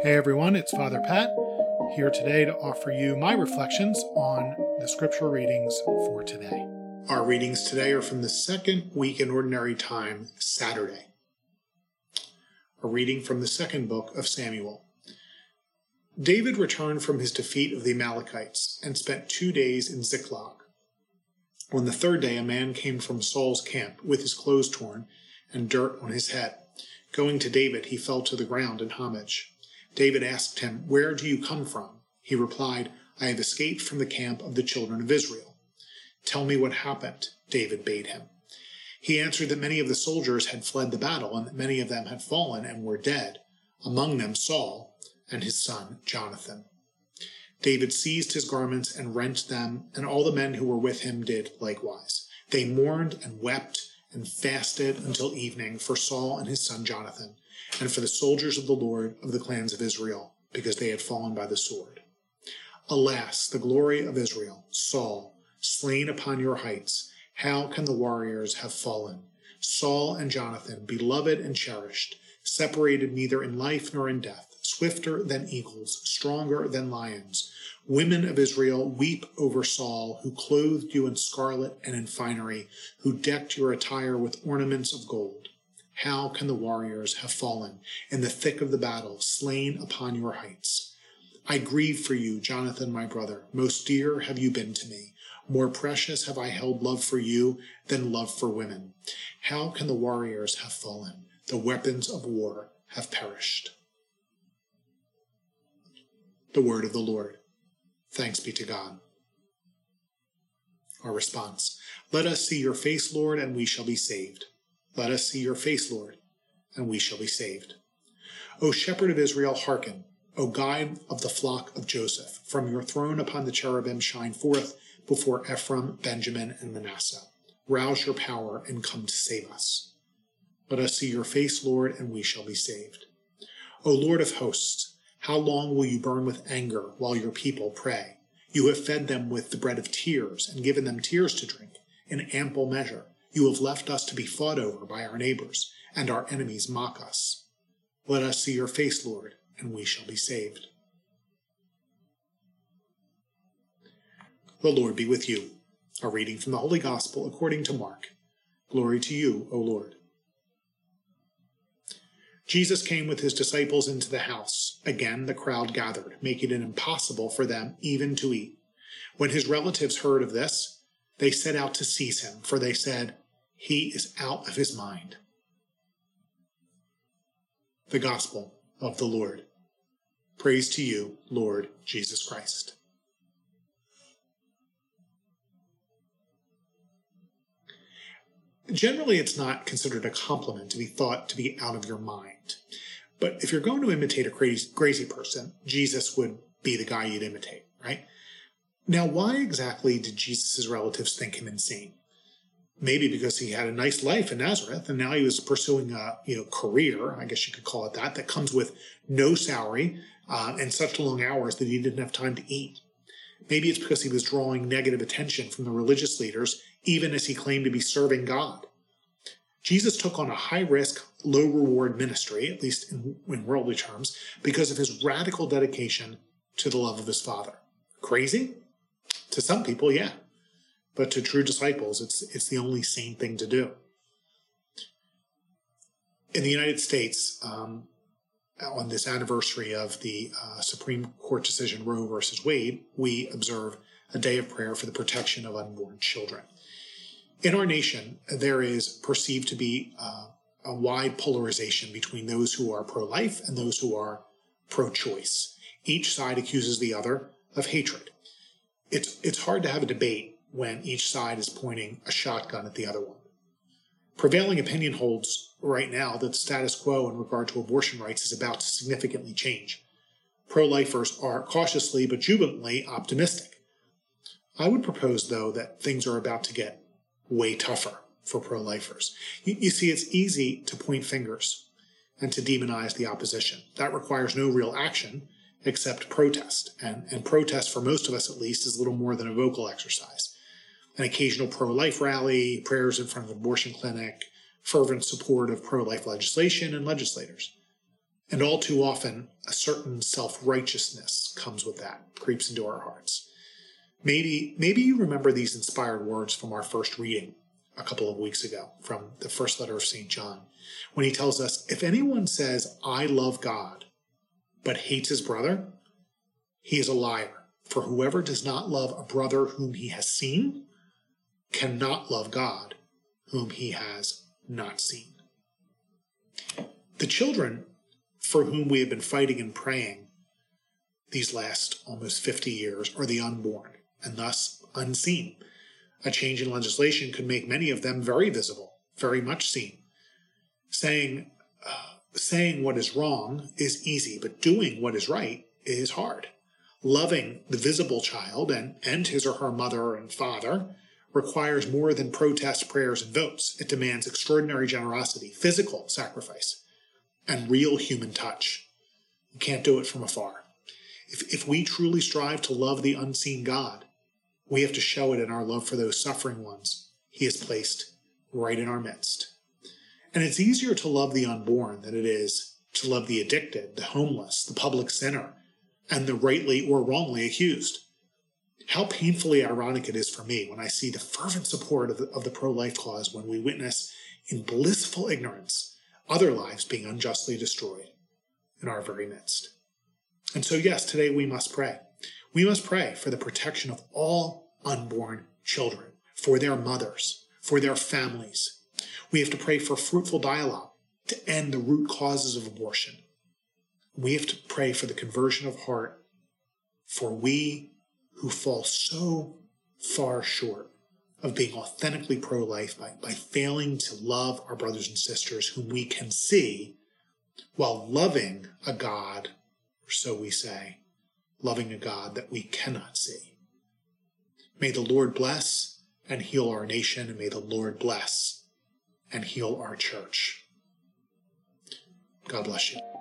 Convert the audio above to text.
Hey everyone, it's Father Pat here today to offer you my reflections on the scripture readings for today. Our readings today are from the second week in Ordinary Time, Saturday. A reading from the second book of Samuel. David returned from his defeat of the Amalekites and spent two days in Ziklag. On the third day, a man came from Saul's camp with his clothes torn and dirt on his head. Going to David, he fell to the ground in homage. David asked him, Where do you come from? He replied, I have escaped from the camp of the children of Israel. Tell me what happened, David bade him. He answered that many of the soldiers had fled the battle, and that many of them had fallen and were dead, among them Saul and his son Jonathan. David seized his garments and rent them, and all the men who were with him did likewise. They mourned and wept and fasted until evening for Saul and his son Jonathan and for the soldiers of the Lord of the clans of Israel, because they had fallen by the sword. Alas, the glory of Israel, Saul, slain upon your heights, how can the warriors have fallen? Saul and Jonathan, beloved and cherished, separated neither in life nor in death, swifter than eagles, stronger than lions. Women of Israel, weep over Saul, who clothed you in scarlet and in finery, who decked your attire with ornaments of gold. How can the warriors have fallen in the thick of the battle, slain upon your heights? I grieve for you, Jonathan, my brother. Most dear have you been to me. More precious have I held love for you than love for women. How can the warriors have fallen? The weapons of war have perished. The word of the Lord. Thanks be to God. Our response Let us see your face, Lord, and we shall be saved. Let us see your face, Lord, and we shall be saved. O shepherd of Israel, hearken. O guide of the flock of Joseph, from your throne upon the cherubim shine forth before Ephraim, Benjamin, and Manasseh. Rouse your power and come to save us. Let us see your face, Lord, and we shall be saved. O Lord of hosts, how long will you burn with anger while your people pray? You have fed them with the bread of tears and given them tears to drink in ample measure. You have left us to be fought over by our neighbors, and our enemies mock us. Let us see your face, Lord, and we shall be saved. The Lord be with you. A reading from the Holy Gospel according to Mark. Glory to you, O Lord. Jesus came with his disciples into the house. Again, the crowd gathered, making it impossible for them even to eat. When his relatives heard of this, they set out to seize him, for they said, he is out of his mind. The Gospel of the Lord. Praise to you, Lord Jesus Christ. Generally, it's not considered a compliment to be thought to be out of your mind. But if you're going to imitate a crazy, crazy person, Jesus would be the guy you'd imitate, right? Now, why exactly did Jesus' relatives think him insane? maybe because he had a nice life in Nazareth and now he was pursuing a you know career, I guess you could call it that, that comes with no salary uh, and such long hours that he didn't have time to eat. Maybe it's because he was drawing negative attention from the religious leaders, even as he claimed to be serving God. Jesus took on a high risk, low reward ministry, at least in, in worldly terms, because of his radical dedication to the love of his Father. Crazy? To some people, yeah. But to true disciples, it's, it's the only sane thing to do. In the United States, um, on this anniversary of the uh, Supreme Court decision Roe versus Wade, we observe a day of prayer for the protection of unborn children. In our nation, there is perceived to be uh, a wide polarization between those who are pro life and those who are pro choice. Each side accuses the other of hatred. It's, it's hard to have a debate when each side is pointing a shotgun at the other one. Prevailing opinion holds right now that the status quo in regard to abortion rights is about to significantly change. Pro lifers are cautiously but jubilantly optimistic. I would propose, though, that things are about to get way tougher for pro lifers. You, you, see, it's easy to point fingers and to demonize the opposition. That requires no real action except protest. And, and protest, for most of us at least, is little more than a vocal exercise an occasional pro life rally, prayers in front of an abortion clinic, fervent support of pro life legislation and legislators. And all too often, a certain self righteousness comes with that, creeps into our hearts. Maybe, maybe you remember these inspired words from our first reading a couple of weeks ago from the first letter of St. John, when he tells us, If anyone says, I love God, but hates his brother, he is a liar. For whoever does not love a brother whom he has seen cannot love God whom he has not seen. The children for whom we have been fighting and praying these last almost 50 years are the unborn and thus unseen. A change in legislation could make many of them very visible, very much seen. Saying, uh, saying what is wrong is easy, but doing what is right is hard. Loving the visible child and, and his or her mother and father requires more than protest prayers and votes. It demands extraordinary generosity, physical sacrifice, and real human touch. You can't do it from afar. If, if we truly strive to love the unseen God, we have to show it in our love for those suffering ones He has placed right in our midst. And it's easier to love the unborn than it is to love the addicted, the homeless, the public sinner, and the rightly or wrongly accused. How painfully ironic it is for me when I see the fervent support of the, of the pro life cause when we witness in blissful ignorance other lives being unjustly destroyed in our very midst. And so, yes, today we must pray. We must pray for the protection of all unborn children, for their mothers, for their families. We have to pray for fruitful dialogue to end the root causes of abortion. We have to pray for the conversion of heart for we who fall so far short of being authentically pro life by, by failing to love our brothers and sisters whom we can see while loving a God, or so we say, loving a God that we cannot see. May the Lord bless and heal our nation, and may the Lord bless and heal our church. God bless you.